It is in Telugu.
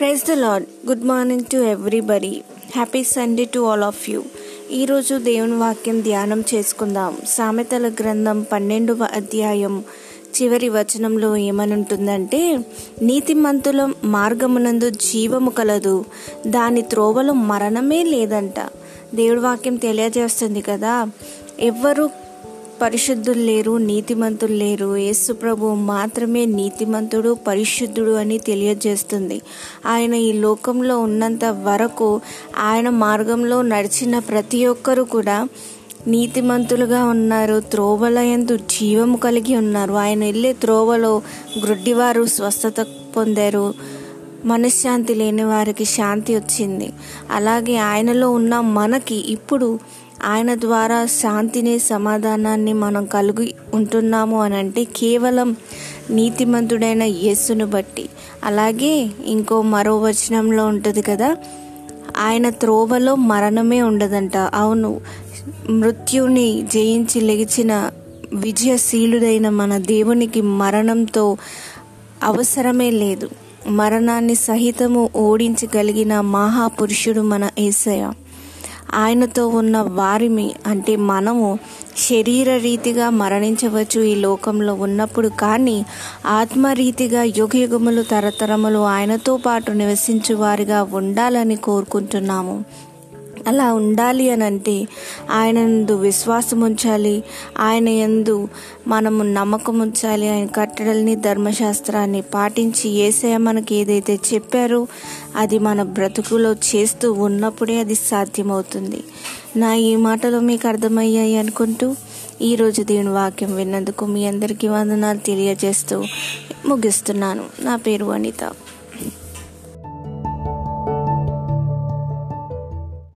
Praise the Lord good morning to everybody happy Sunday to all of you ఈరోజు దేవుని వాక్యం ధ్యానం చేసుకుందాం. సామెతల గ్రంథం పన్నెండవ అధ్యాయం చివరి వచనంలో ఏమనుంటుందంటే నీతిమంతుల మార్గమునందు జీవము కలదు. దాని త్రోవలో మరణమే లేదంట. దేవుడి వాక్యం తెలియజేస్తుంది కదా. ఎవ్వరు పరిశుద్ధులు లేరు నీతిమంతులు లేరు. యేసు ప్రభు మాత్రమే నీతిమంతుడు పరిశుద్ధుడు అని తెలియజేస్తుంది. ఆయన ఈ లోకంలో ఉన్నంత వరకు ఆయన మార్గంలో నడిచిన ప్రతి ఒక్కరు కూడా నీతిమంతులుగా ఉన్నారు త్రోవలయందు జీవము కలిగి ఉన్నారు. ఆయన వెళ్ళే త్రోవలో గ్రుడ్డివారు స్వస్థత పొందారు. మనశ్శాంతి లేని వారికి శాంతి వచ్చింది. అలాగే ఆయనలో ఉన్న మనకి ఇప్పుడు ఆయన ద్వారా శాంతిని సమాధానాన్ని మనం కలిగి ఉంటున్నాము అని అంటే కేవలం నీతిమంతుడైన యేసును బట్టి. అలాగే ఇంకో మరో వచనంలో ఉంటుంది కదా ఆయన త్రోవలో మరణమే ఉండదంట. అవును మృత్యుని జయించి లెగిచిన విజయశీలుడైన మన దేవునికి మరణంతో అవసరమే లేదు. మరణాన్ని సహితము ఓడించగలిగిన మహాపురుషుడు మన ఏసయ ఆయనతో ఉన్న వారిమి అంటే మనము శరీర రీతిగా మరణించవచ్చు ఈ లోకంలో ఉన్నప్పుడు. కానీ ఆత్మరీతిగా యుగయుగములు తరతరములు ఆయనతో పాటు నివసించు వారిగా ఉండాలని కోరుకుంటున్నాము. అలా ఉండాలి అని అంటే ఆయన ఎందు విశ్వాసం ఉంచాలి. ఆయన ఎందు మనము నమ్మకం ఉంచాలి. ఆయన కట్టడల్ని ధర్మశాస్త్రాన్ని పాటించి ఏసయ మనకి ఏదైతే చెప్పారో అది మన బ్రతుకులో చేస్తూ ఉన్నప్పుడే అది సాధ్యమవుతుంది. నా ఈ మాటలు మీకు అర్థమయ్యాయి అనుకుంటూ ఈరోజు దేవుని వాక్యం విన్నందుకు మీ అందరికీ వందనాలు తెలియజేస్తూ ముగిస్తున్నాను. నా పేరు అనిత